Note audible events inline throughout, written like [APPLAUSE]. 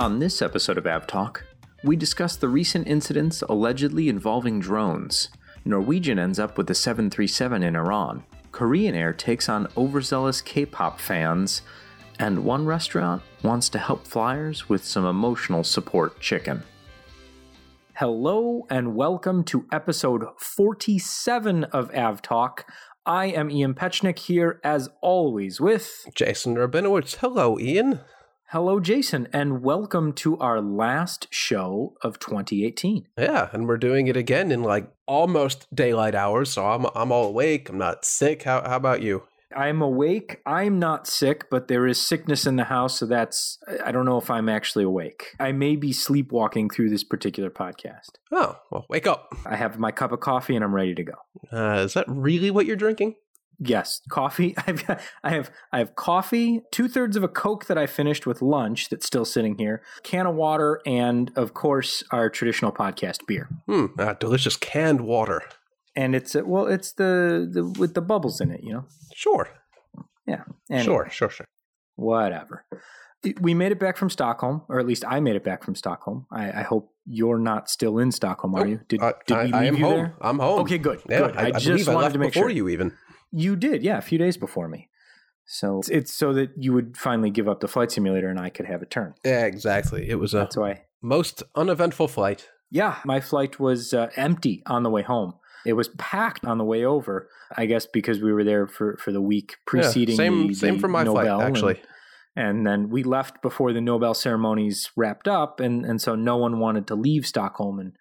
On this episode of AvTalk, we discuss the recent incidents allegedly involving drones. Norwegian ends up with the 737 in Iran. Korean Air takes on overzealous K pop fans. And one restaurant wants to help flyers with some emotional support chicken. Hello and welcome to episode 47 of AvTalk. I am Ian Petchenik here as always with Jason Rabinowitz. Hello, Ian. Hello, Jason, and welcome to our last show of 2018. Yeah, and we're doing it again in like almost daylight hours, so I'm I'm all awake. I'm not sick. How how about you? I'm awake. I'm not sick, but there is sickness in the house, so that's I don't know if I'm actually awake. I may be sleepwalking through this particular podcast. Oh, well, wake up. I have my cup of coffee and I'm ready to go. Uh, is that really what you're drinking? Yes, coffee. [LAUGHS] I've got, I have I have coffee, two thirds of a Coke that I finished with lunch that's still sitting here, can of water, and of course our traditional podcast beer. Hmm, uh, delicious canned water. And it's uh, well, it's the, the with the bubbles in it, you know. Sure. Yeah. Anyway, Sure. Sure. Sure. Whatever. We made it back from Stockholm, or at least I made it back from Stockholm. I, I hope you're not still in Stockholm, are you? Did, I, did I, we I leave am you home. there? I'm home. Okay, good. Yeah, good. I, I just I wanted to make before sure. you even. You did, yeah, a few days before me. So it's, it's so that you would finally give up the flight simulator and I could have a turn. Yeah, exactly. It was a That's why. most uneventful flight. Yeah, my flight was uh, empty on the way home. It was packed on the way over. I guess because we were there for, for the week preceding yeah, same the, same for my Nobel flight actually. And, then we left before the Nobel ceremonies wrapped up, and, and so no one wanted to leave Stockholm, and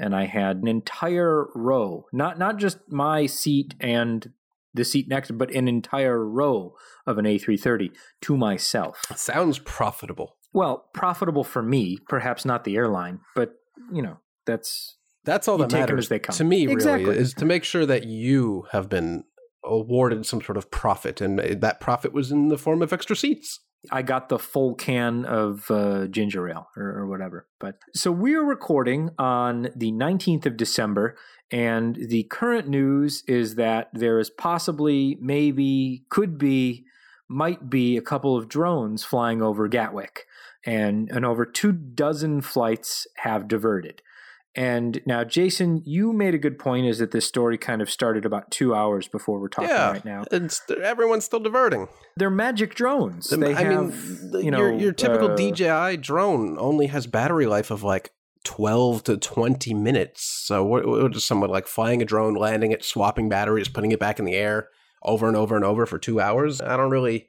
and I had an entire row, not not just my seat and the seat next, but an entire row of an A330 to myself. Sounds profitable. Well, profitable for me, perhaps not the airline, but you know that's That's all that matters as they come. to me. Really, Exactly. is to make sure that you have been awarded some sort of profit, and eh, that profit was in the form of extra seats. I got the full can of uh, ginger ale or, or whatever. But so we are recording on the 19th of December, and the current news is that there is possibly, maybe, could be, might be a couple of drones flying over Gatwick, and and over two dozen flights have diverted. And now, Jason, you made a good point. Is that this story kind of started about two hours before we're talking yeah, right now? it's everyone's still diverting. They're magic drones. They I have, mean, you know, your, your typical uh, DJI drone only has battery life of like 12 to 20 minutes. So what, what is someone like flying a drone, landing it, swapping batteries, putting it back in the air over and over and over for two hours? I don't really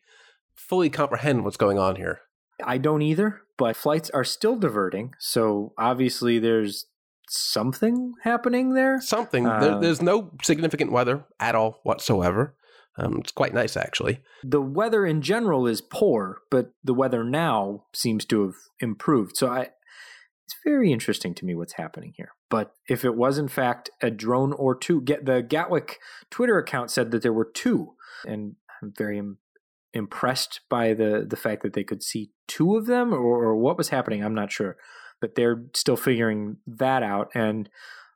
fully comprehend what's going on here. I don't either, but flights are still diverting. So obviously there's something happening there. Something, Uh, there, there's no significant weather at all whatsoever. Um, it's quite nice, actually. The weather in general is poor, but the weather now seems to have improved. So I it's very interesting to me what's happening here. But if it was in fact a drone or two, get the Gatwick Twitter account said that there were two, and I'm very im- impressed by the the fact that they could see two of them, or, or what was happening. I'm not sure, but they're still figuring that out. And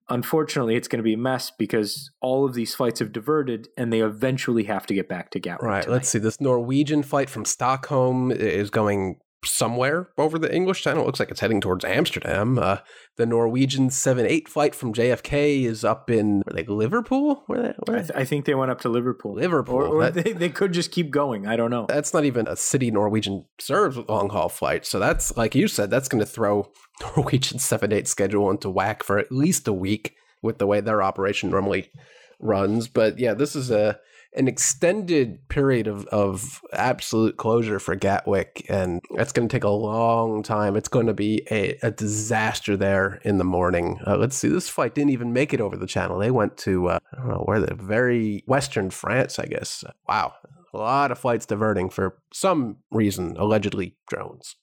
unfortunately, it's going to be a mess because all of these flights have diverted, and they eventually have to get back to Gatwick. Right. tonight. Let's see. This Norwegian flight from Stockholm is going somewhere over the English Channel. It looks like it's heading towards Amsterdam. Uh, the Norwegian 7 8 flight from JFK is up in they Liverpool? Where, they, where I, th- I think they went up to Liverpool. Liverpool. Or, or That- they, they could just keep going. I don't know. that's not even a city Norwegian serves long haul flight. So that's, like you said, that's going to throw [LAUGHS] Norwegian 7 8 schedule into whack for at least a week with the way their operation normally runs. But yeah, this is a an extended period of, of absolute closure for Gatwick, and that's going to take a long time. It's going to be a, a disaster there in the morning. Uh, let's see, this flight didn't even make it over the channel. They went to, uh, I don't know, where the very western France, I guess. Wow. A lot of flights diverting for some reason, allegedly drones.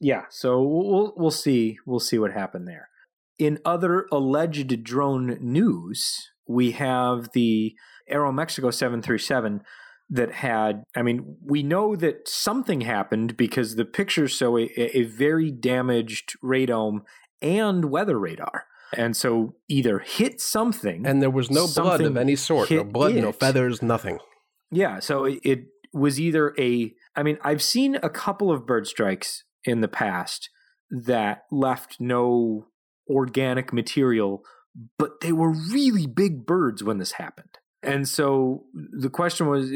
Yeah, so we'll we'll see we'll see what happened there. In other alleged drone news, we have the Aeromexico 737 that had I mean, we know that something happened because the pictures show a, a very damaged radome and weather radar. And so either hit something And there was no blood of any sort. No blood, no feathers, nothing. Yeah, so it, it was either a. I mean, I've seen a couple of bird strikes in the past that left no organic material, but they were really big birds when this happened. And so the question was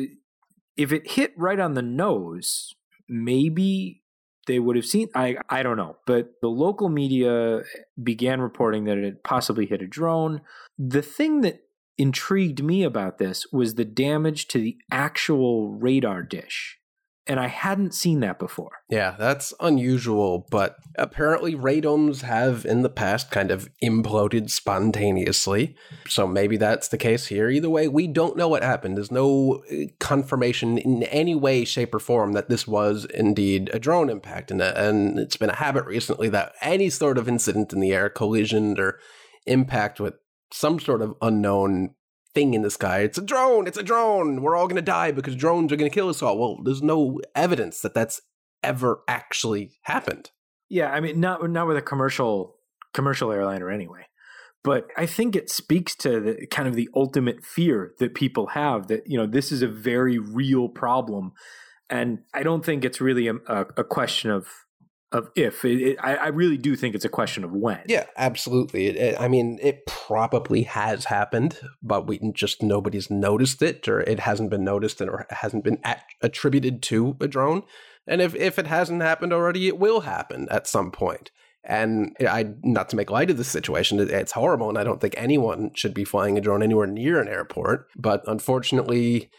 if it hit right on the nose, maybe they would have seen I I don't know, but the local media began reporting that it had possibly hit a drone. The thing that intrigued me about this was the damage to the actual radar dish and I hadn't seen that before. Yeah, that's unusual, but apparently radomes have in the past kind of imploded spontaneously. So maybe that's the case here. Either way, we don't know what happened. There's no uh, confirmation in any way, shape, or form that this was indeed a drone impact. And, and it's been a habit recently that any sort of incident in the air, collision or impact with some sort of unknown thing in the sky. It's a drone. It's a drone. We're all going to die because drones are going to kill us all. Well, there's no evidence that that's ever actually happened. Yeah, I mean, not not with a commercial commercial airliner anyway. But I think it speaks to the kind of the ultimate fear that people have that you know this is a very real problem, and I don't think it's really a, a question of of if. It, it, I, I, really do think it's a question of when. Yeah, absolutely. It, I mean, it probably has happened, but we just nobody's noticed it, or it hasn't been noticed, or hasn't been at, attributed to a drone. And if if it hasn't happened already, it will happen at some point. And I, not to make light of the situation, it's horrible, and I don't think anyone should be flying a drone anywhere near an airport. But unfortunately,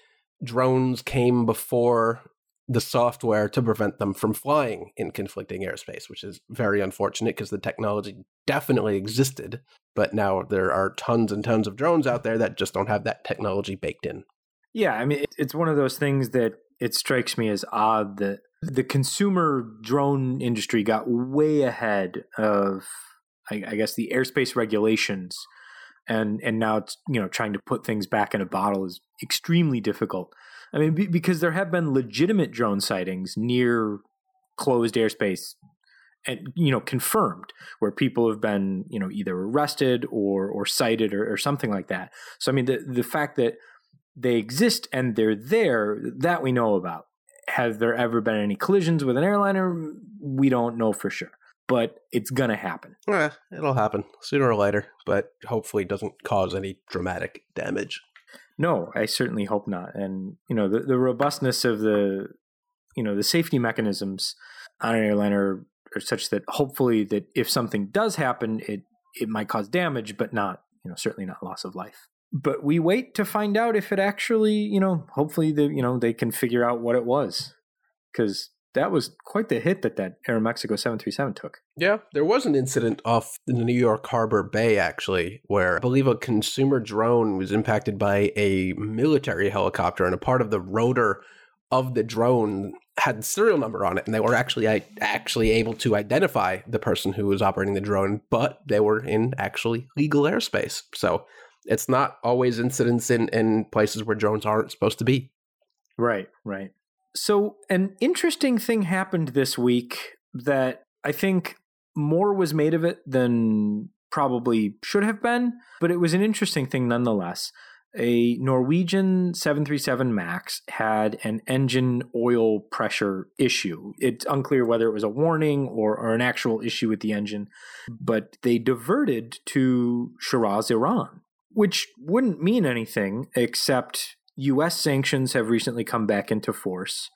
drones came before the software to prevent them from flying in conflicting airspace, which is very unfortunate because the technology definitely existed. But now there are tons and tons of drones out there that just don't have that technology baked in. Yeah, I mean, it's one of those things that it strikes me as odd that the consumer drone industry got way ahead of, I, I guess, the airspace regulations. And, and now it's you know trying to put things back in a bottle is extremely difficult I mean, because there have been legitimate drone sightings near closed airspace and you know confirmed where people have been you know either arrested or or cited or, or, something like that. So i mean the the fact that they exist and they're there that we know about. Have there ever been any collisions with an airliner? We don't know for sure but it's gonna happen. Eh, it'll happen sooner or later but hopefully doesn't cause any dramatic damage no, I certainly hope not. And you know, the, the robustness of the you know the safety mechanisms on an airliner are such that hopefully that if something does happen, it it might cause damage, but not you know certainly not loss of life. But we wait to find out if it actually you know hopefully the you know they can figure out what it was because that was quite the hit that that Aeromexico 737 took. Yeah, there was an incident off the New York Harbor Bay, actually, where I believe a consumer drone was impacted by a military helicopter, and a part of the rotor of the drone had the serial number on it, and they were actually actually able to identify the person who was operating the drone, but they were in actually legal airspace. So it's not always incidents in, in places where drones aren't supposed to be. Right, right. So, an interesting thing happened this week that I think more was made of it than probably should have been, but it was an interesting thing nonetheless. A Norwegian 737 MAX had an engine oil pressure issue. It's unclear whether it was a warning or, or an actual issue with the engine, but they diverted to Shiraz, Iran, which wouldn't mean anything except US sanctions have recently come back into force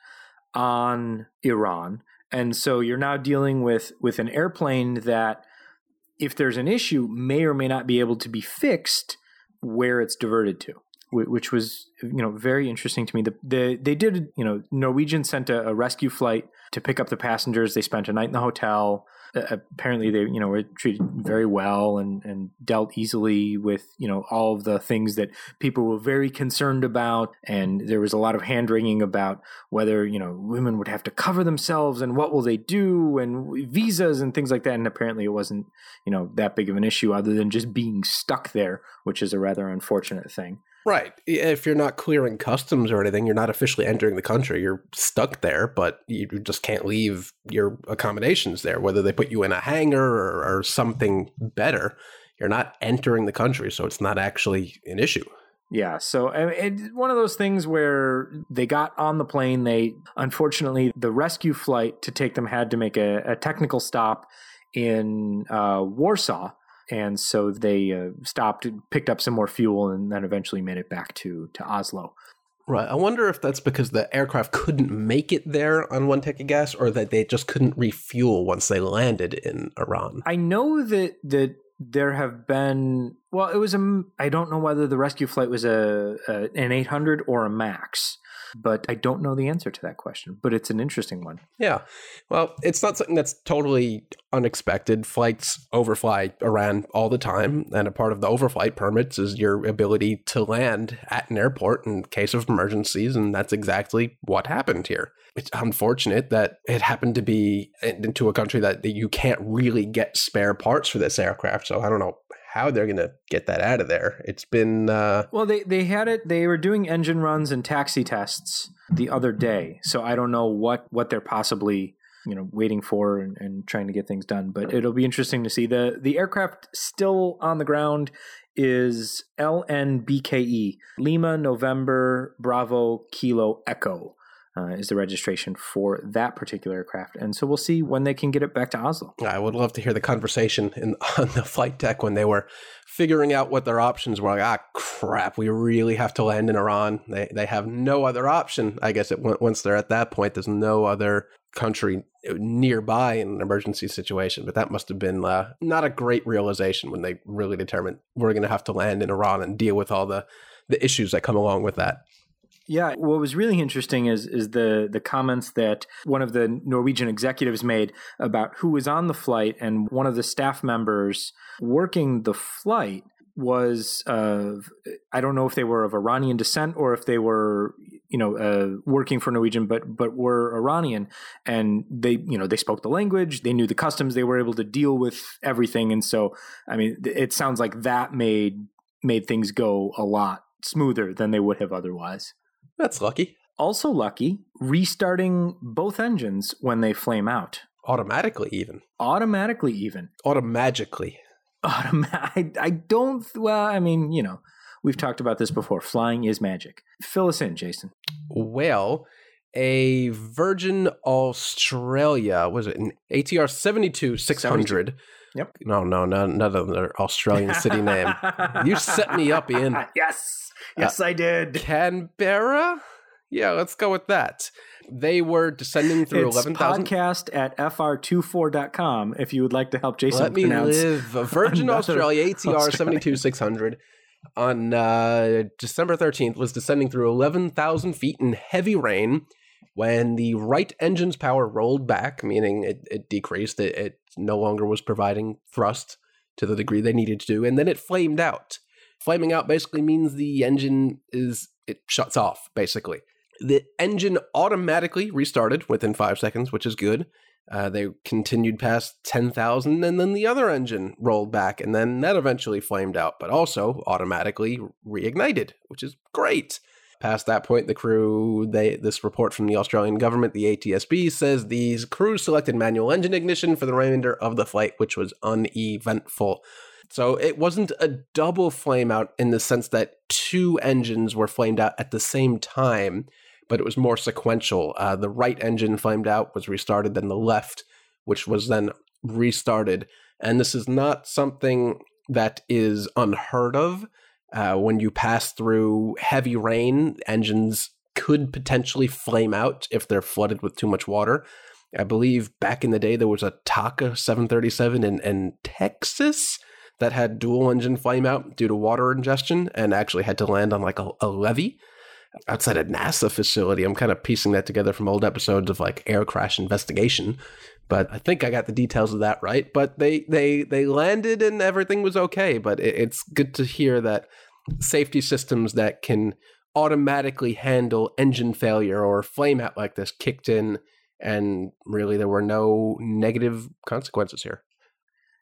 on Iran. And so you're now dealing with with an airplane that if there's an issue may or may not be able to be fixed where it's diverted to which was you know very interesting to me. The, the they did you know Norwegian sent a, a, rescue flight to pick up the passengers. They spent a night in the hotel. Uh, apparently, they you know were treated very well and and dealt easily with you know all of the things that people were very concerned about. And there was a lot of hand wringing about whether you know women would have to cover themselves and what will they do and visas and things like that. And apparently, it wasn't you know that big of an issue other than just being stuck there, which is a rather unfortunate thing. Right. If you're not clearing customs or anything, you're not officially entering the country. You're stuck there, but you just can't leave your accommodations there, whether they put you in a hangar or, or something better. You're not entering the country, so it's not actually an issue. Yeah, so it's one of those things where they got on the plane. They unfortunately the rescue flight to take them had to make a, a technical stop in uh, Warsaw, and so they uh, stopped, picked up some more fuel, and then eventually made it back to to Oslo. Right. I wonder if that's because the aircraft couldn't make it there on one tank of gas, or that they just couldn't refuel once they landed in Iran. I know that that there have been well it was a i don't know whether the rescue flight was a, a, an 800 or a max but i don't know the answer to that question but it's an interesting one. Yeah. Well it's not something that's totally unexpected. Flights overfly iran all the time and a part of the overflight permits is your ability to land at an airport in case of emergencies and that's exactly what happened here. It's unfortunate that it happened to be into a country that, you can't really get spare parts for this aircraft. So I don't know how they're going to get that out of there. It's been uh, well, they they had it. They were doing engine runs and taxi tests the other day, so I don't know what what they're possibly you know waiting for and, and trying to get things done. But it'll be interesting to see the the aircraft still on the ground is LNBKE Lima November Bravo Kilo Echo uh, is the registration for that particular aircraft. And so we'll see when they can get it back to Oslo. I would love to hear the conversation in, [LAUGHS] on the flight deck when they were figuring out what their options were. Like, ah, crap, we really have to land in Iran. They, they have no other option. I guess it, once they're at that point, there's no other country nearby in an emergency situation. But that must have been uh, not a great realization when they really determined we're going to have to land in Iran and deal with all the, the issues that come along with that. Yeah, what was really interesting is is the the comments that one of the Norwegian executives made about who was on the flight, and one of the staff members working the flight was uh, I don't know if they were of Iranian descent or if they were you know uh, working for Norwegian, but but were Iranian, and they you know they spoke the language, they knew the customs, they were able to deal with everything, and so I mean it sounds like that made made things go a lot smoother than they would have otherwise. That's lucky. Also lucky, restarting both engines when they flame out. Automatically, even. Automatically, even. Automagically. Autom- [LAUGHS] I, I don't, well, I mean, you know, we've talked about this before. Flying is magic. Fill us in, Jason. Well, a Virgin Australia, was it an ATR 72 600? Yep. No, no, no, none of their Australian city name. You set me up, Ian. [LAUGHS] yes. Yes, uh, I did. Canberra? Yeah, let's go with that. They were descending through it's 11,000. podcast at fr24.com if you would like to help Jason Let me live. Virgin Australia ATR 72600 [LAUGHS] on uh, December 13th was descending through 11,000 feet in heavy rain when the right engine's power rolled back, meaning it, it decreased. It, it no longer was providing thrust to the degree they needed to do, and then it flamed out. Flaming out basically means the engine is it shuts off basically. The engine automatically restarted within five seconds, which is good. Uh, they continued past 10,000, and then the other engine rolled back, and then that eventually flamed out, but also automatically reignited, which is great. Past that point, the crew, they this report from the Australian government, the ATSB, says these crews selected manual engine ignition for the remainder of the flight, which was uneventful. So it wasn't a double flame out in the sense that two engines were flamed out at the same time, but it was more sequential. Uh, the right engine flamed out, was restarted, then the left, which was then restarted. And this is not something that is unheard of. Uh, when you pass through heavy rain, engines could potentially flame out if they're flooded with too much water. I believe back in the day there was a TACA 737 in, in Texas that had dual engine flame out due to water ingestion and actually had to land on like a, a levee outside a NASA facility. I'm kind of piecing that together from old episodes of like air crash investigation, but I think I got the details of that right. But they they they landed and everything was okay. But it, it's good to hear that safety systems that can automatically handle engine failure or flame out like this kicked in and really there were no negative consequences here.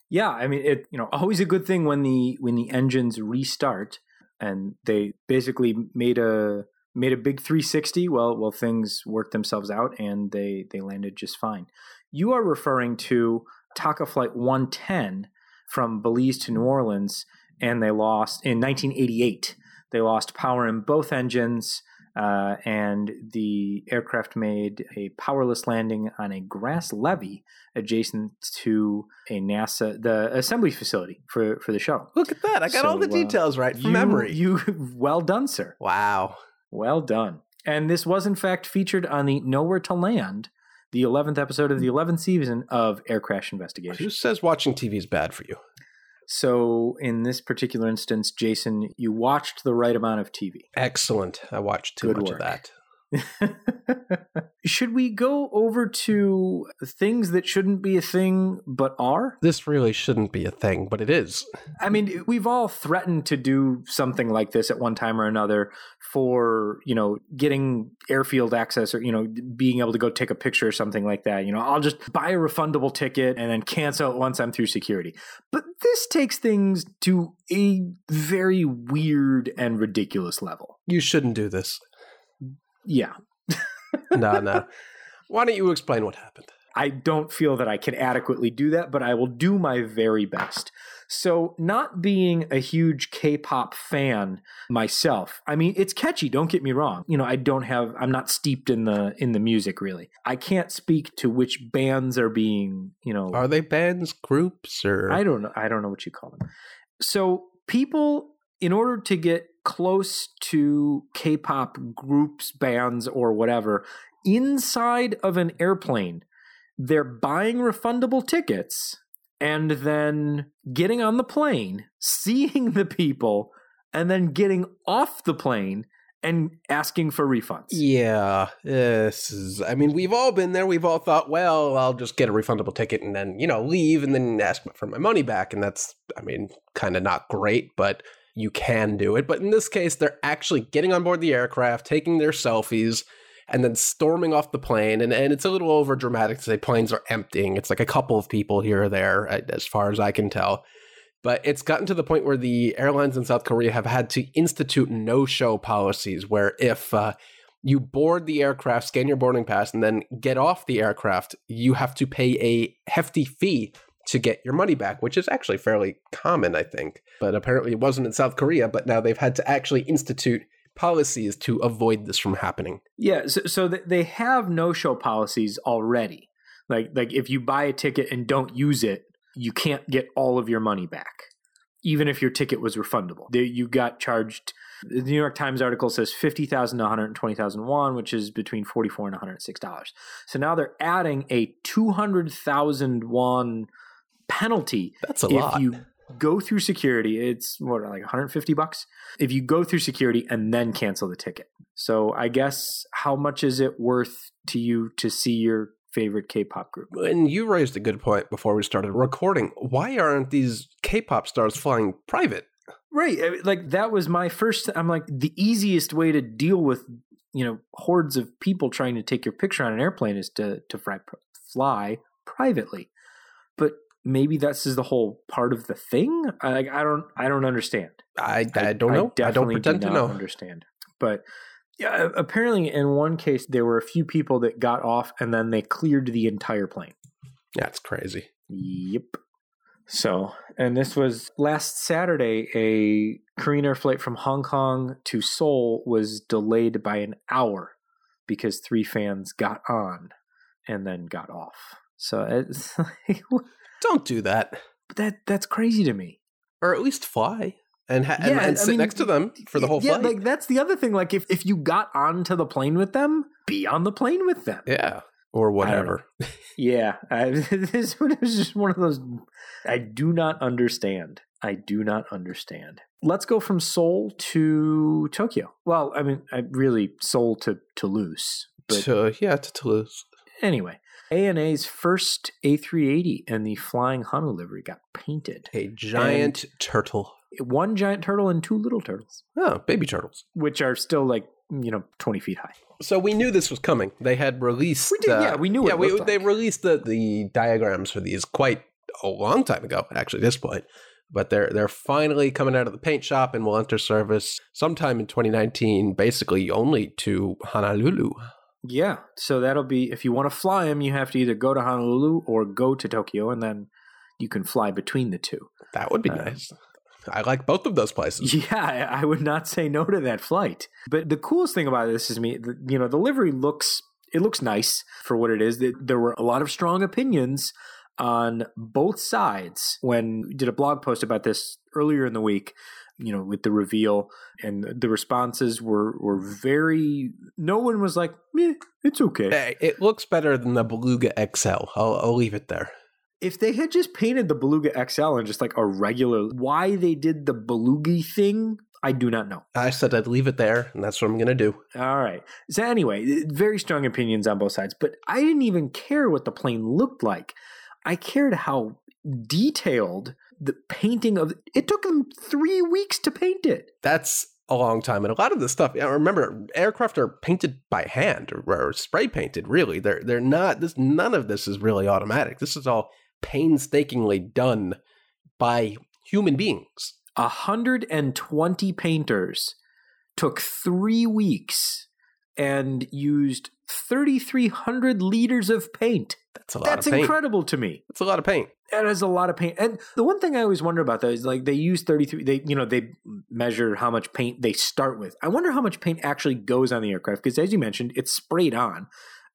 Yeah, I mean it. You know, always a good thing when the when the engines restart and they basically made a made a big 360. Well, well, things worked themselves out and they they landed just fine. You are referring to TACA Flight 110 from Belize to New Orleans, and they lost in 1988. They lost power in both engines, uh, and the aircraft made a powerless landing on a grass levee adjacent to a NASA the assembly facility for for the shuttle. Look at that! I got So, all the uh, details right from you, memory. You well done, sir. wow. Well done. And this was in fact featured on the Nowhere to Land, the 11th episode of the 11th season of Air Crash Investigation. Who says watching TV is bad for you? So in this particular instance, Jason, you watched the right amount of TV. Excellent. I watched too Good much work. of that. [LAUGHS] Should we go over to things that shouldn't be a thing but are? This really shouldn't be a thing, but it is. I mean, we've all threatened to do something like this at one time or another for, you know, getting airfield access or, you know, being able to go take a picture or something like that. You know, I'll just buy a refundable ticket and then cancel it once I'm through security. But this takes things to a very weird and ridiculous level. You shouldn't do this. Yeah. No, no. [LAUGHS] Why don't you explain what happened? I don't feel that I can adequately do that, but I will do my very best. So, not being a huge K pop fan myself, I mean, it's catchy, don't get me wrong. You know, I don't have, I'm not steeped in the, in the music really. I can't speak to which bands are being, you know, Are they bands, groups, or I don't know, I don't know what you call them. So, people, in order to get close to K pop groups, bands, or whatever, inside of an airplane, they're buying refundable tickets and then getting on the plane, seeing the people, and then getting off the plane and asking for refunds. Yeah, this is. I mean, we've all been there. We've all thought, well, I'll just get a refundable ticket and then, you know, leave and then ask for my money back. And that's, I mean, kind of not great, but you can do it. But in this case, they're actually getting on board the aircraft, taking their selfies, and then storming off the plane. And, and it's a little over dramatic to say planes are emptying. It's like a couple of people here or there, as far as I can tell. But it's gotten to the point where the airlines in South Korea have had to institute no show policies where if uh, you board the aircraft, scan your boarding pass, and then get off the aircraft, you have to pay a hefty fee to get your money back, which is actually fairly common, I think. But apparently it wasn't in South Korea, but now they've had to actually institute policies to avoid this from happening. Yeah, so, so they have no-show policies already. Like like if you buy a ticket and don't use it, you can't get all of your money back, even if your ticket was refundable. You got charged. The New York Times article says fifty thousand to one hundred twenty thousand won, which is between forty four and one hundred six dollars. So now they're adding a two hundred thousand won penalty That's a if lot. you go through security. It's what like 150 bucks if you go through security and then cancel the ticket. So I guess how much is it worth to you to see your favorite K-pop group? and you raised a good point before we started recording. Why aren't these K-pop stars flying private? Right, like that was my first. I'm like the easiest way to deal with you know hordes of people trying to take your picture on an airplane is to to fly, fly privately, but maybe this is the whole part of the thing. I, I don't I don't understand. I, I don't know. I, don't pretend do to know. Understand, but yeah, apparently in one case there were a few people that got off and then they cleared the entire plane. That's crazy. Yep. So, and this was last Saturday. A Korean Air flight from Hong Kong to Seoul was delayed by an hour because three fans got on and then got off. So it's [LAUGHS] like, Don't do that. that that's crazy to me. Or at least fly and, ha- and, Yeah, and I sit mean, next to them for the whole yeah, flight. like that's the other thing. Like if if you got onto the plane with them, be on the plane with them. yeah. Or whatever. [LAUGHS] Yeah, I, [LAUGHS] this was just one of those. I do not understand. I do not understand. Let's go from Seoul to Tokyo. Well, I mean, I really Seoul to Toulouse, but to, yeah, to Toulouse. anyway, ANA's first A380 and the Flying Honu livery got painted. A giant turtle. One giant turtle and two little turtles, Oh, baby turtles. which are still like you know twenty feet high. So we knew this was coming. They had released. We did, uh, yeah, we knew Yeah, we, looked they released the, the diagrams for these quite a long time ago. Actually, at this point, but they're they're finally coming out of the paint shop and will enter service sometime in 2019. Basically, only to Honolulu. Yeah, so that'll be if you want to fly them, you have to either go to Honolulu or go to Tokyo, and then you can fly between the two. That would be Uh, nice. I like both of those places. [LAUGHS] Yeah, I would not say no to that flight. But the coolest thing about this is me, you know, the livery looks it looks nice for what it is. There were a lot of strong opinions on both sides when we did a blog post about this earlier in the week you know with the reveal and the responses were were very no one was like eh, it's okay it looks better than the beluga xl I'll, I'll leave it there if they had just painted the beluga xl and just like a regular why they did the beluga thing I do not know. I said I'd leave it there, and that's what I'm going to do. All right. So, anyway, very strong opinions on both sides, but I didn't even care what the plane looked like. I cared how detailed the painting of it took them three weeks to paint it. That's a long time, and a lot of the stuff. I remember aircraft are painted by hand or, or spray painted. Really, they're they're not. This none of this is really automatic. This is all painstakingly done by human beings. 120 painters took three weeks and used 3,300 liters of paint. That's a lot That's incredible to me. That's a lot of paint. That is a lot of paint. And the one thing I always wonder about though is like they use 33 they you know they measure how much paint they start with. I wonder how much paint actually goes on the aircraft because as you mentioned it's sprayed on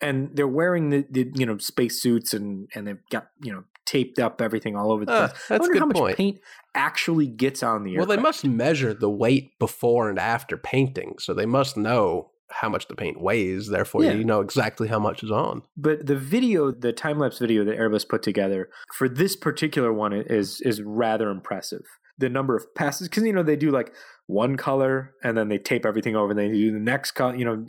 and they're wearing the, the you know space suits and and they've got you know taped up everything all over the uh, place. That's I wonder how much point. paint actually gets on the aircraft. Well, they must measure the weight before and after painting, so they must know how much the paint weighs. Therefore, yeah. you know exactly how much is on. But the video, the time lapse video that Airbus put together for this particular one is is rather impressive. The number of passes, because you know they do like one color and then they tape everything over, and they do the next color. You know,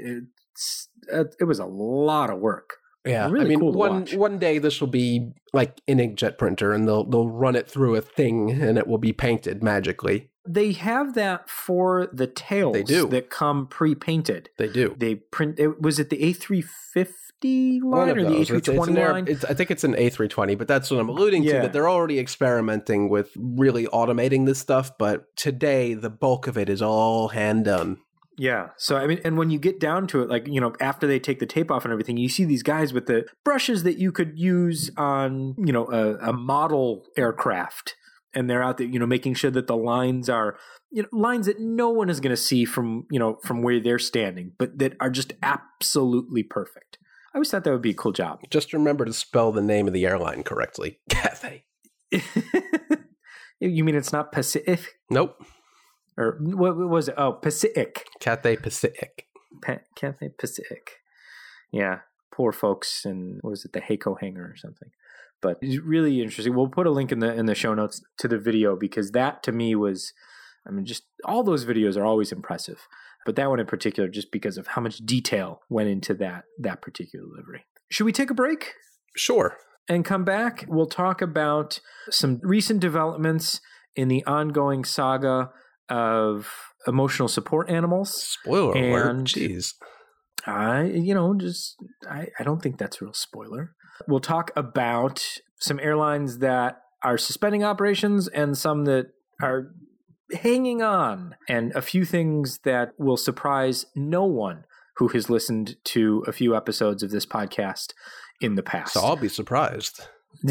uh, it was a lot of work. Yeah, really I mean, cool one one day this will be like an inkjet printer, and they'll they'll run it through a thing, and it will be painted magically. They have that for the tails. They do. that come pre-painted. They do. They print. It, was it the A three fifty line or the A three twenty line? I think it's an A three twenty, but that's what I'm alluding yeah. to. That they're already experimenting with really automating this stuff, but today the bulk of it is all hand done. Yeah. So I mean, and when you get down to it, like you know, after they take the tape off and everything, you see these guys with the brushes that you could use on you know a, a model aircraft, and they're out there, you know, making sure that the lines are you know lines that no one is going to see from you know from where they're standing, but that are just absolutely perfect. I always thought that would be a cool job. Just remember to spell the name of the airline correctly. [LAUGHS] Cathay. [LAUGHS] you mean it's not Pacific? Nope or what was it? Oh, Pacific. Cathay Pacific. Pa- Cathay Pacific. Yeah, poor folks, and what was it, the HAECO hangar or something? But it's really interesting. We'll put a link in the in the show notes to the video because that to me was, I mean, just all those videos are always impressive, but that one in particular, just because of how much detail went into that that particular livery. Should we take a break? Sure. And come back. We'll talk about some recent developments in the ongoing saga of emotional support animals. Spoiler and alert. Jeez. I, you know, just I, I don't think that's a real spoiler. We'll talk about some airlines that are suspending operations and some that are hanging on, and a few things that will surprise no one who has listened to a few episodes of this podcast in the past. So I'll be surprised. [LAUGHS]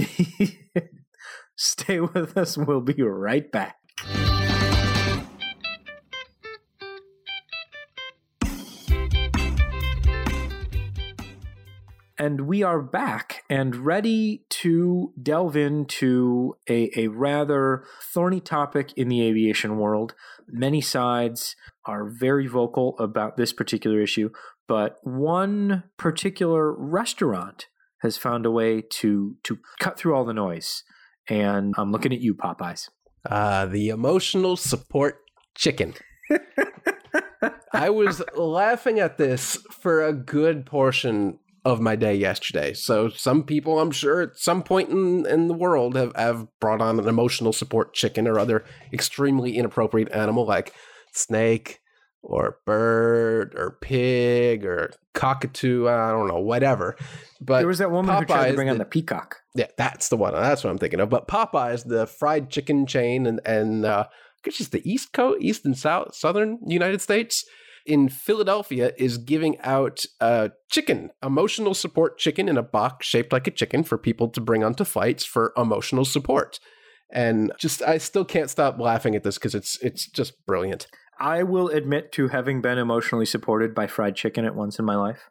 Stay with us. We'll be right back. And we are back and ready to delve into a, a rather thorny topic in the aviation world. Many sides are very vocal about this particular issue, but one particular restaurant has found a way to to cut through all the noise. And I'm looking at you, Popeyes. Uh, the emotional support chicken. [LAUGHS] I was laughing at this for a good portion of my day yesterday. So some people, I'm sure, at some point in, in the world have, have brought on an emotional support chicken or other extremely inappropriate animal like snake or bird or pig or cockatoo. I don't know, whatever. But there was that woman Popeyes, who tried to bring the, on the peacock. Yeah, that's the one. That's what I'm thinking of. But Popeyes, the fried chicken chain, and and uh, I guess it's the East Coast, East and South, Southern United States in Philadelphia is giving out a chicken, emotional support chicken in a box shaped like a chicken for people to bring onto flights for emotional support. And just I still can't stop laughing at this because it's it's just brilliant. I will admit to having been emotionally supported by fried chicken at once in my life.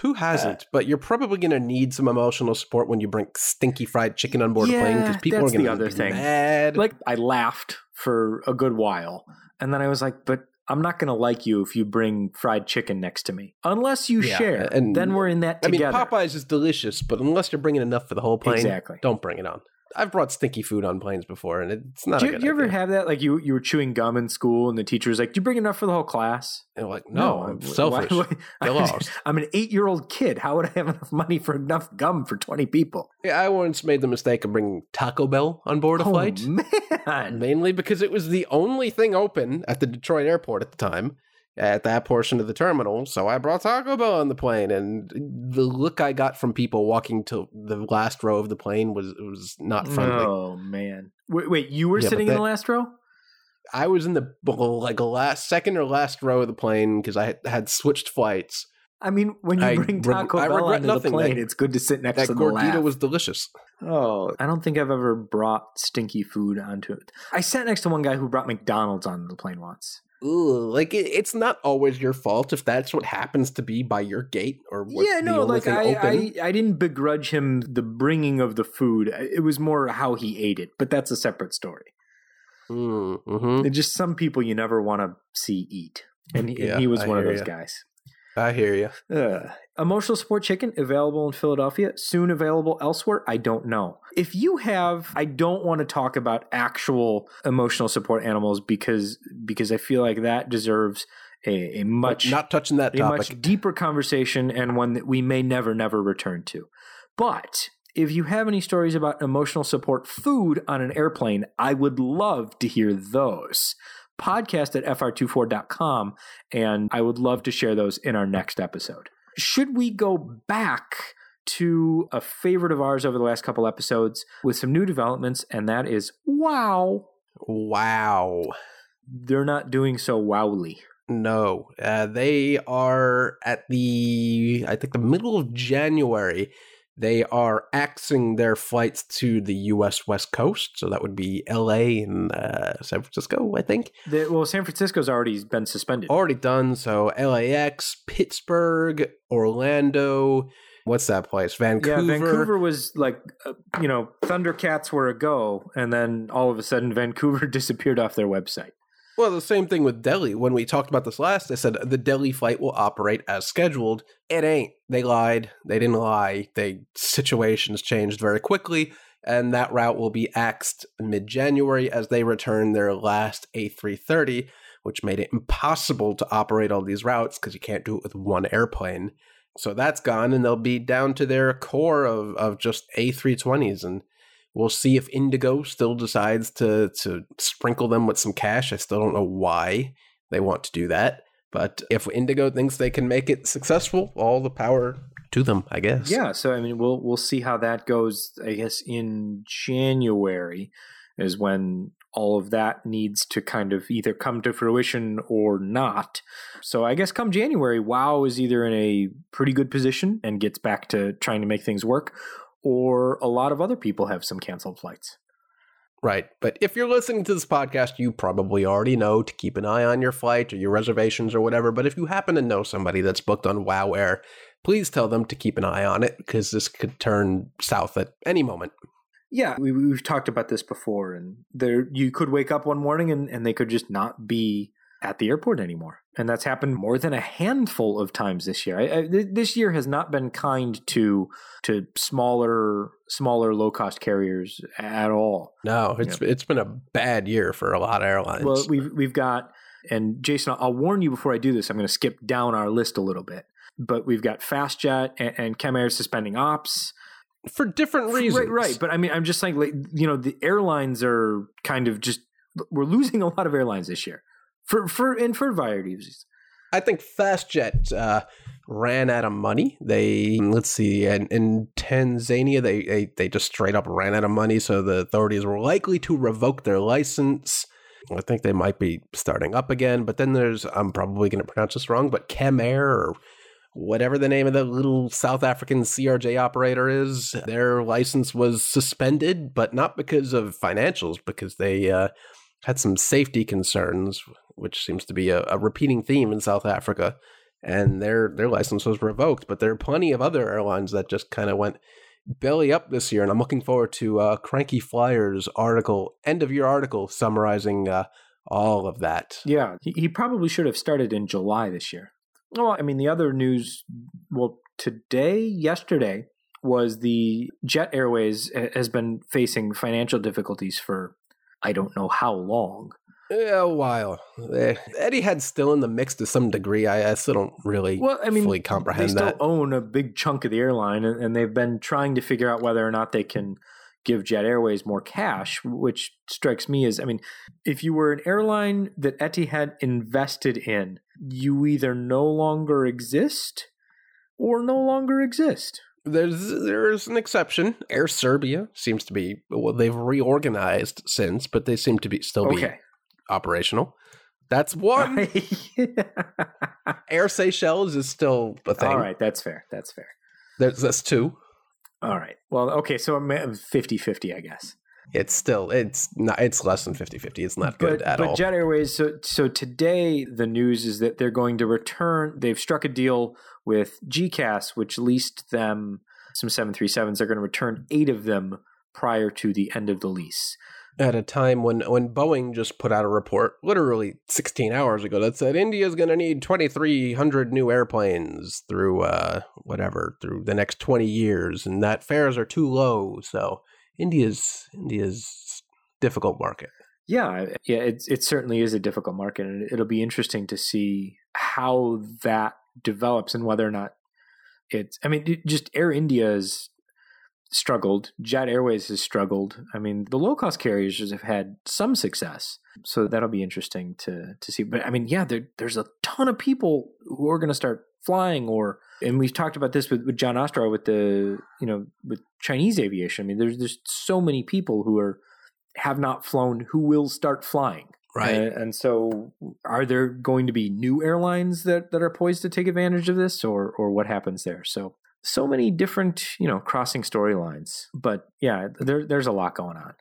Who hasn't? Uh, but you're probably going to need some emotional support when you bring stinky fried chicken on board yeah, a plane because people are going to be thing. mad. Like I laughed for a good while, and then I was like, "But I'm not going to like you if you bring fried chicken next to me, unless you Yeah, share." and- then we're in that I mean. Popeyes is delicious, but unless you're bringing enough for the whole plane, Exactly. don't bring it on. I've brought stinky food on planes before, and it's not. do a you, you ever have that? Like you, you were chewing gum in school, and the teacher was like, "Do you bring enough for the whole class?" And like, no, I'm why- selfish. why- [LAUGHS] [LAUGHS] lost. I'm an eight-year-old kid. How would I have enough money for enough gum for twenty people? Yeah, I once made the mistake of bringing Taco Bell on board a oh flight, man! mainly because it was the only thing open at the Detroit airport at the time, at that portion of the terminal. So I brought Taco Bell on the plane, and the look I got from people walking to the last row of the plane was was not friendly. Oh man! Wait, wait you were Yeah, sitting in the last row? I was in the like last second or last row of the plane because I had, switched flights. I mean, when you I bring Taco I Bell onto the plane, That- it's good to sit next That to the gordita was delicious. Oh, I don't think I've ever brought stinky food onto it. I sat next to one guy who brought McDonald's onto the plane once. Ugh, like it, it's not always your fault if that's what happens to be by your gate or what, yeah, no, like I. I, I didn't begrudge him the bringing of the food. It was more how he ate it, but that's a separate story. Mm, mhm. Just some people you never want to see eat, and he, and he was I one of those ya. guys. I hear you. Ugh. Emotional support chicken available in Philadelphia, soon available elsewhere. I don't know. If you have, I don't want to talk about actual emotional support animals because because I feel like that deserves a, a much Not touching that a topic. much deeper conversation and one that we may never never return to. But if you have any stories about emotional support food on an airplane, I would love to hear those. Podcast at fr24.com, and I would love to share those in our next episode. Should we go back to a favorite of ours over the last couple episodes with some new developments, and that is wow, Wow. they're not doing so wowly. No, uh, they are at the I think the middle of January. They are axing their flights to the U.S. West Coast, so that would be L.A. and uh, San Francisco, I think. The, well, San Francisco's already been suspended. Already done. So LAX, Pittsburgh, Orlando. What's that place? Vancouver. Yeah, Vancouver was like, uh, you know, Thundercats were a go, and then all of a sudden Vancouver [LAUGHS] disappeared off their website. Well, the same thing with Delhi. When we talked about this last, I said the Delhi flight will operate as scheduled. It ain't. They lied. They didn't lie. They situations changed very quickly, and that route will be axed mid January as they return their last A330, which made it impossible to operate all these routes because you can't do it with one airplane. So that's gone, and they'll be down to their core of, of just A320s. And we'll see if Indigo still decides to, to sprinkle them with some cash. I still don't know why they want to do that. But if Indigo thinks they can make it successful, all the power to them, I guess. Yeah, so I mean, we'll we'll see how that goes. I guess in January is when all of that needs to kind of either come to fruition or not. So I guess come January, WoW is either in a pretty good position and gets back to trying to make things work, or a lot of other people have some canceled flights. Right. But if you're listening to this podcast, you probably already know to keep an eye on your flight or your reservations or whatever. But if you happen to know somebody that's booked on WoW Air, please tell them to keep an eye on it because this could turn south at any moment. Yeah, we, we've talked about this before, and there you could wake up one morning and, and they could just not be at the airport anymore, and that's happened more than a handful of times this year. I, I, this year has not been kind to to smaller smaller low cost carriers at all. No, it's it's been a bad year for a lot of airlines. Well, we've we've got and Jason, I'll warn you before I do this. I'm going to skip down our list a little bit, but we've got FastJet and, and Chem suspending ops. for different reasons. Right, right. But I mean, I'm just saying, like, you know, the airlines are kind of just we're losing a lot of airlines this year for for and for a. I think FastJet uh, ran out of money. They let's see, in, in Tanzania, they, they they just straight up ran out of money, so the authorities were likely to revoke their license. I think they might be starting up again, but then there's I'm probably going to pronounce this wrong, but CemAir or whatever the name of the little South African CRJ operator is, their license was suspended, but not because of financials, because they uh, had some safety concerns, which seems to be a, a repeating theme in South Africa. And their their license was revoked, but there are plenty of other airlines that just kind of went belly up this year, and I'm looking forward to uh, Cranky Flier's article, end of year article summarizing uh, all of that. Yeah, he, he probably should have started in July this year. Well, I mean, the other news, well, today, yesterday, was the Jet Airways has been facing financial difficulties for I don't know how long. Yeah, a while. Eh, Etihad's still in the mix to some degree. I, I still don't really well, I mean, fully comprehend they still that. own a big chunk of the airline, and, and they've been trying to figure out whether or not they can give Jet Airways more cash, which strikes me as I mean, if you were an airline that Etihad invested in, you either no longer exist or no longer exist. There's there's an exception. Air Serbia seems to be well, they've reorganized since, but they seem to be still be operational. That's one. [LAUGHS] Air Seychelles is still a thing. All right, that's fair. That's fair. There's that's two. All right. Well, okay, so I'm uh, 50-50, I guess. It's still it's not it's less than 50-50. It's not good but, at but all. Jet Airways. So, so today the news is that they're going to return. They've struck a deal with GECAS, which leased them some 737s. They're going to return eight of them prior to the end of the lease. at a time when when Boeing just put out a report literally 16 hours ago that said India's going to need 2300 new airplanes through uh whatever through the next 20 years and that fares are too low so India's India's difficult market. Yeah, yeah, it it certainly is a difficult market, and it'll be interesting to see how that develops and whether or not it's. I mean, just Air India has struggled. Jet Airways has struggled. I mean, the low cost carriers have had some success, so that'll be interesting to to see. But I mean, yeah, there, there's a ton of people who are going to start flying, or and we've talked about this with, with John Ostrower with the you know with Chinese aviation. I mean, there's there's so many people who are have not flown who will start flying. And, and so are there going to be new airlines that, that are poised to take advantage of this or or what happens there? So so many different, you know, crossing storylines. But yeah, there, there's a lot going on.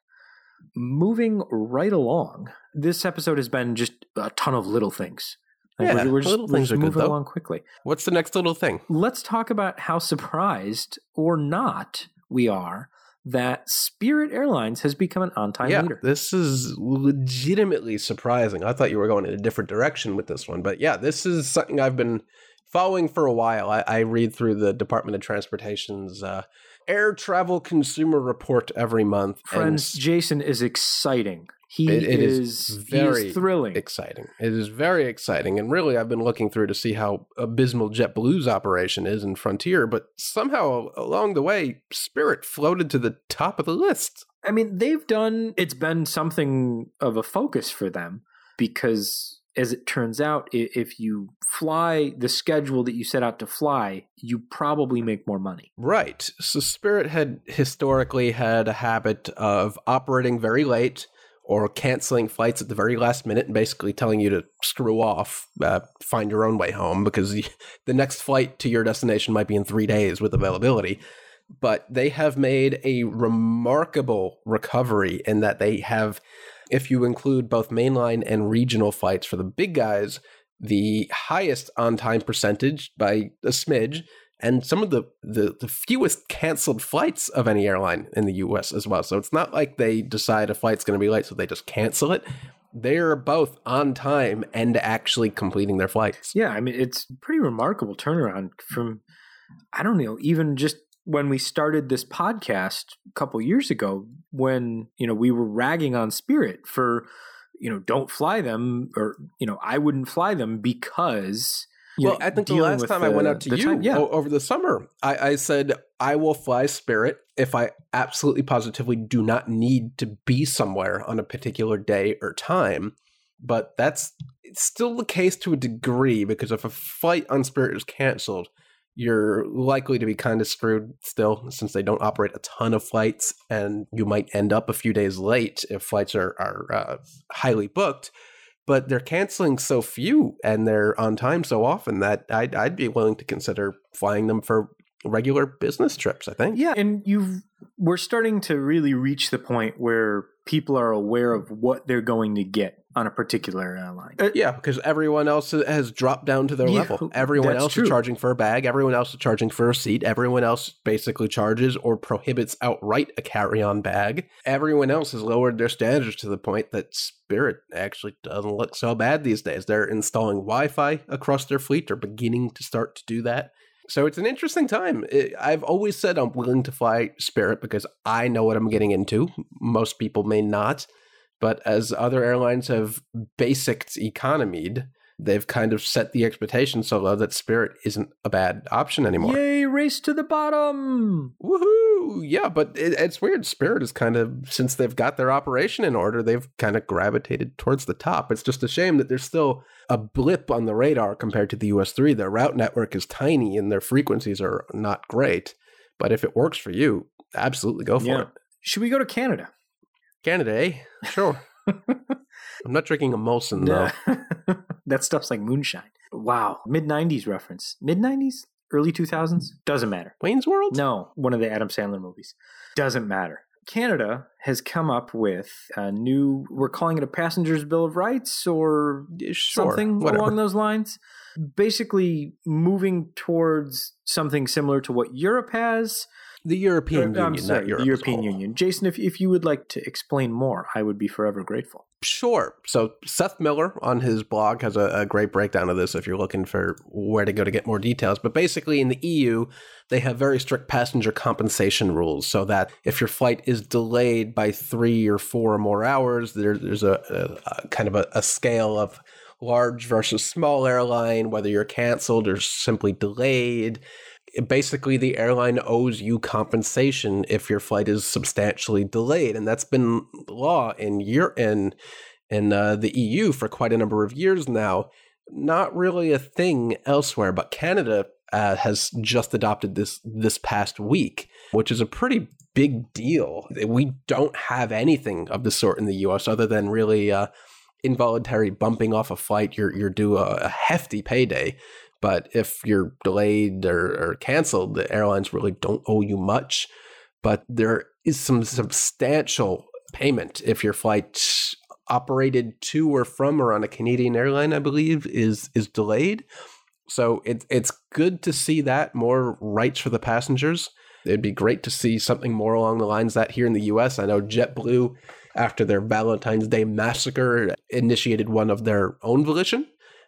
Moving right along, this episode has been just a ton of little things. Like, Yeah, we're, we're just, little we're just are good, moving though. along quickly. What's the next little thing? Let's talk about how surprised or not we are that Spirit Airlines has become an on-time yeah, leader. this is legitimately surprising. I thought you were going in a different direction with this one, but yeah, this is something I've been following for a while. I, I read through the Department of Transportation's uh, air travel consumer report every month. and Friends, Jason is exciting. He It- it is is, he very is thrilling. exciting. It is very exciting. And really, I've been looking through to see how abysmal JetBlue's operation is in Frontier, but somehow along the way, Spirit floated to the top of the list. I mean, they've done. It's been something of a focus for them because, as it turns out, if you fly the schedule that you set out to fly, you probably make more money. Right. So Spirit had historically had a habit of operating very late or canceling flights at the very last minute and basically telling you to screw off, uh, find your own way home because the- [LAUGHS] the next flight to your destination might be in three days with availability. But they have made a remarkable recovery in that they have, if you include both mainline and regional flights for the big guys, the highest on time percentage by a smidge and some of the, the the fewest canceled flights of any airline in the US as well. So it's not like they decide a flight's going to be late so they just cancel it. They're both on time and actually completing their flights. Yeah, I mean, it's pretty remarkable turnaround from, I don't know, even just when we started this podcast a couple years ago, when, you know, we were ragging on Spirit for, you know, don't fly them, or, you know, I wouldn't fly them because. well, know, I think the last time I went out to you time- yeah. over the summer, I, I said I will fly Spirit if I absolutely positively do not need to be somewhere on a particular day or time. But that's it's still the case to a degree because if a flight on Spirit is canceled, you're likely to be kind of screwed still since they don't operate a ton of flights and you might end up a few days late if flights are, are uh, highly booked. but they're canceling so few and they're on time so often that I'd, I'd be willing to consider flying them for regular business trips, I think. Yeah, and you've we're starting to really reach the point where people are aware of what they're going to get on a particular airline. Uh, yeah, because everyone else has dropped down to their yeah, level. Everyone else true. is charging for a bag. Everyone else is charging for a seat. Everyone else basically charges or prohibits outright a carry-on bag. Everyone else has lowered their standards to the point that Spirit actually doesn't look so bad these days. They're installing Wi-Fi across their fleet. They're beginning to start to do that. So it's an interesting time. I've always said I'm willing to fly Spirit because I know what I'm getting into. Most people may not. But as other airlines have basicked economied, they've kind of set the expectation so low that Spirit isn't a bad option anymore. Yay, race to the bottom! Woohoo! Yeah, but it, it's weird. Spirit is kind of, since they've got their operation in order, they've kind of gravitated towards the top. It's just a shame that there's still a blip on the radar compared to the US 3. Their route network is tiny and their frequencies are not great. But if it works for you, absolutely go for yeah. it. Should we go to Canada? Canada, eh? Sure. I'm not drinking a Molson [LAUGHS] though. [LAUGHS] that stuff's like moonshine. Wow. Mid 90s reference. Mid 90s? Early 2000s? Doesn't matter. Wayne's World? No, one of the Adam Sandler movies. Doesn't matter. Canada has come up with a new, we're calling it a passenger's bill of rights or sure, something whatever. along those lines. Basically, moving towards something similar to what Europe has, the European Union, sorry, not Europe. The European Union. Jason, if, if you would like to explain more, I would be forever grateful. Sure. So Seth Miller on his blog has a, a, great breakdown of this if you're looking for where to go to get more details. But basically, in the EU, they have very strict passenger compensation rules so that if your flight is delayed by three or four or more hours, there, there's a, a, a kind of a, scale of large versus small airline, whether you're canceled or simply delayed basically the airline owes you compensation if your flight is substantially delayed, and that's been law in year in in uh, the EU for quite a number of years now. Not really a thing elsewhere, but Canada uh, has just adopted this this past week, which is a pretty big deal. We don't have anything of the sort in the U.S. other than really. Uh, involuntary bumping off a flight, you're you're due a, a hefty payday. But if you're delayed or, or canceled, the airlines really don't owe you much. But there is some substantial payment if your flight operated to or from or on a Canadian airline, I believe, is is delayed. So it's it's good to see that more rights for the passengers. It'd be great to see something more along the lines that here in the U.S. I know JetBlue, after their Valentine's Day massacre, initiated one of their own volition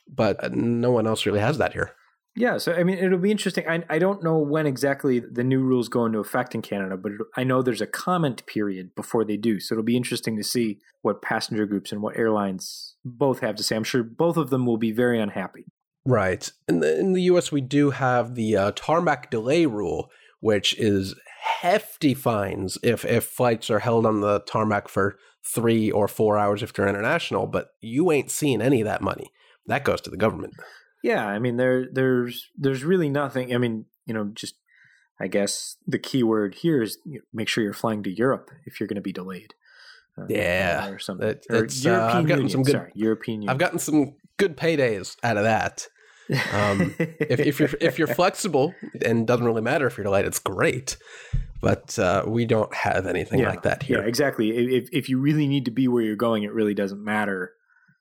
but no one else really has that here. Yeah, so I mean, it'll be interesting. I, I don't know when exactly the new rules go into effect in Canada, but I know there's a comment period before they do. So it'll be interesting to see what passenger groups and what airlines both have to say. I'm sure both of them will be very unhappy. Right. In the, in the US, we do have the uh, tarmac delay rule, which is hefty fines if, if flights are held on the tarmac for three or four hours if they're international, but you ain't seeing any of that money that goes to the government. Yeah, I mean there there's there's really nothing. I mean, you know, just I guess the key word here is you know, make sure you're flying to Europe if you're going to be delayed. Uh, yeah, or something. It, or European uh, I've gotten Union, some good sorry, European. Union. I've gotten some good paydays out of that. Um, if, if, you're if you're flexible and doesn't really matter if you're delayed, it's great. But uh, we don't have anything yeah, like that here. Yeah, exactly. If if you really need to be where you're going, it really doesn't matter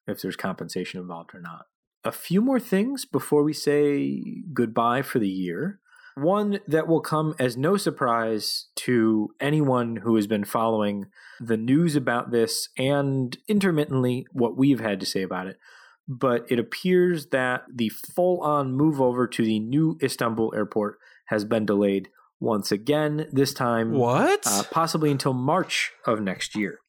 if there's compensation involved or not. A few more things before we say goodbye for the year. One that will come as no surprise to anyone who has been following the news about this and intermittently what we've had to say about it. But it appears that the full on move over to the new Istanbul airport has been delayed once again, this time. What? Uh, possibly until March of next year.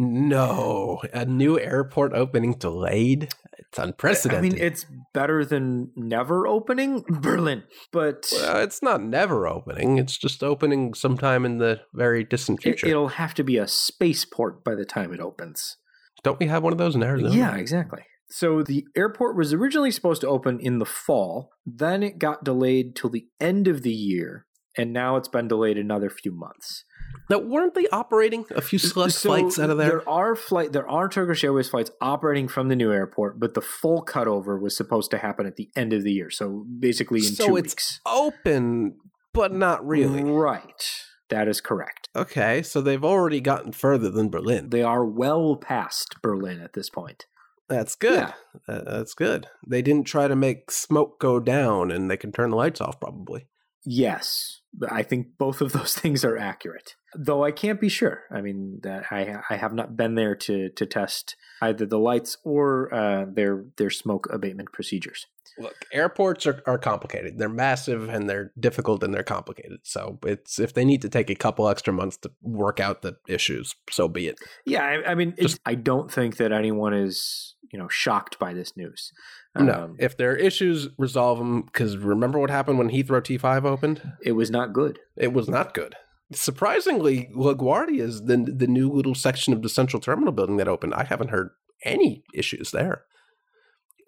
No, a new airport opening delayed. It's unprecedented. I mean, it's better than never opening [LAUGHS] Berlin, but well, it's not never opening. It's just opening sometime in the very distant future. It, will have to be a spaceport by the time it opens. Don't we have one of those in Arizona? Yeah, exactly. So the airport was originally supposed to open in the fall, then it got delayed till the end of the year, and now it's been delayed another few months. Now, weren't they operating a few select So flights out of there? There are flight. There are Turkish Airways flights operating from the new airport, but the full cutover was supposed to happen at the end of the year. So basically, in So two it's weeks. Open, but not really. Right. That is correct. Okay, so they've already gotten further than Berlin. They are well past Berlin at this point. That's good. Yeah. Uh, that's good. They didn't try to make smoke go down and they can turn the lights off, probably. Yes, I think both of those [LAUGHS] things are accurate. Though I can't be sure. I mean, that I I have not been there to to test either the lights or uh, their their smoke abatement procedures. Look, airports are, are complicated. They're massive and they're difficult and they're complicated. So it's if they need to take a couple extra months to work out the issues, so be it. Yeah, I, I mean, it's, Just- I don't think that anyone is you know shocked by this news. no, Um, if there are issues, resolve them. Because remember what happened when Heathrow T5 opened? it was not good. It was not good. Surprisingly, LaGuardia is the the new little section of the central terminal building that opened. I haven't heard any issues there.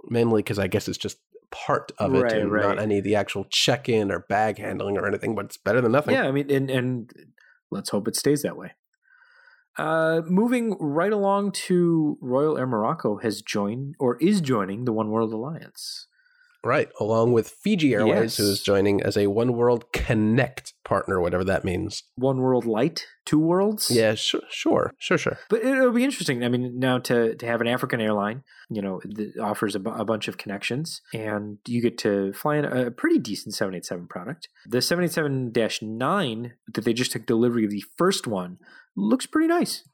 Mainly because I guess it's just part of it Right, and right. not any of the actual check in or bag handling or anything. But it's better than nothing. Yeah, I mean, and and let's hope it stays that way. Uh, moving right along to Royal Air Morocco has joined or is joining the One World Alliance. Right, along with Fiji Airways, who Yes. is joining as a One World Connect partner, whatever that means. One World Light, two worlds. Yeah, sure, sure, sure, sure. But it'll be interesting. I mean, now to to have an African airline, you know, that offers a, bu- a bunch of connections, and you get to fly in a pretty decent 787 product. The 787-9 that they just took delivery of the first one looks pretty nice.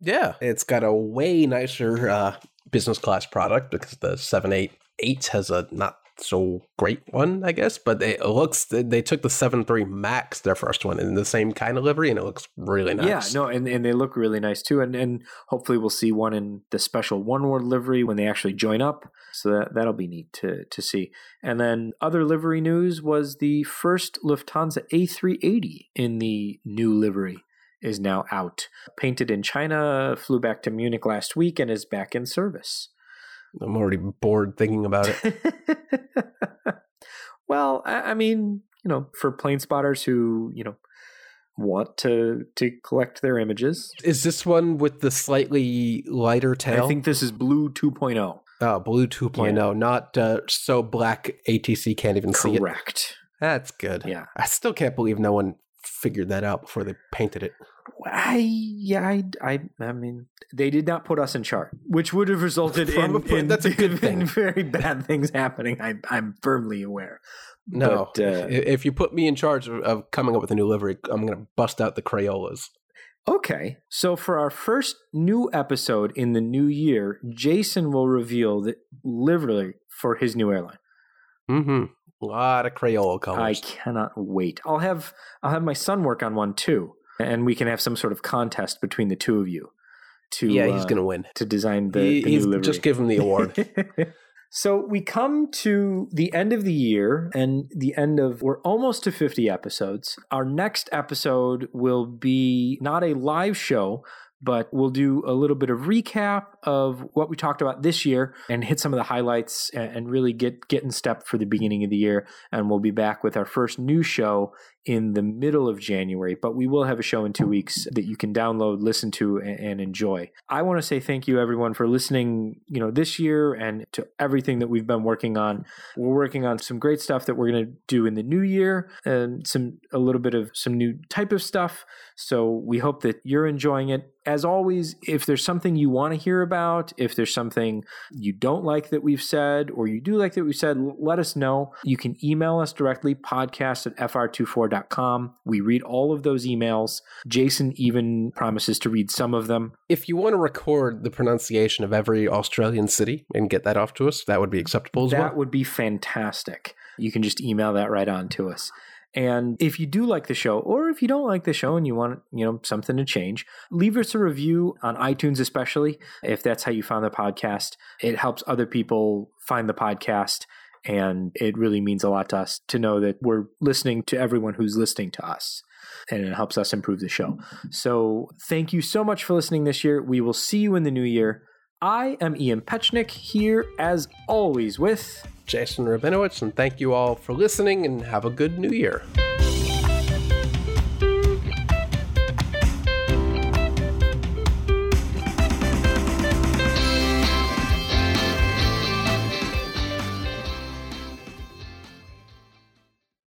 Yeah, it's got a way nicer uh, business class product because the 788 has a not so great one, I guess. But it looks they took the 73 Max, their first one, in the same kind of livery, and it looks really nice. Yeah, no, and, and they look really nice too. And and hopefully we'll see one in the special One World livery when they actually join up. So that that'll be neat to to see. And then other livery news was the first Lufthansa A380 in the new livery is now out. Painted in China, flew back to Munich last week and is back in service. I'm already bored thinking about it. [LAUGHS] well, I, I mean, you know, for plane spotters who, you know, want to to collect their images, Is this one with the slightly lighter tail? I think this is Blue 2.0. Oh, Blue 2.0, not uh, so black ATC can't even see it. Correct. That's good. Yeah. I still can't believe no one figured that out before they painted it. I yeah I, I I mean they did not put us in charge, which would have resulted [LAUGHS] in, Probably- in that's a [LAUGHS] good in thing. very bad things happening. I, I'm firmly aware. No, But, uh, if, if you put me in charge of, of coming up with a new livery, I'm going to bust out the Crayolas. Okay, so for our first new episode in the new year, Jason will reveal the livery for his new airline. Mm-hmm. A lot of Crayola colors. I cannot wait. I'll have I'll have my son work on one too, and we can have some sort of contest between the two of you. To yeah, he's uh, going to win. to design the, He- the he's- just give him the award. [LAUGHS] so we come to the end of the year and the end of we're almost to 50 episodes. Our next episode will be not a live show, but we'll do a little bit of recap of what we talked about this year and hit some of the highlights and, really get get in step for the beginning of the year. And we'll be back with our first new show in the middle of January, but we will have a show in two weeks that you can download, listen to, and, and enjoy. I want to say thank you everyone for listening, you know, this year and to everything that we've been working on. We're working on some great stuff that we're going to do in the new year and some a little bit of some new type of stuff. So we hope that you're enjoying it. As always, if there's something you want to hear about, if there's something you don't like that we've said, or you do like that we've said, let us know. You can email us directly, podcast at fr24.com. We read all of those emails. Jason even promises to read some of them. if you want to record the pronunciation of every Australian city and get that off to us, that would be acceptable as That well. That would be fantastic. You can just email that right on to us. And if you do like the show, or if you don't like the show and you want, you know, something to change, leave us a review on iTunes, especially if that's how you found the podcast. It helps other people find the podcast, and it really means a lot to us to know that we're listening to everyone who's listening to us, and it helps us improve the show. So, thank you so much for listening this year. We will see you in the new year. I am Ian Petchenik here, as always, with. Jason Rabinowitz, and thank you all for listening and have a good new year.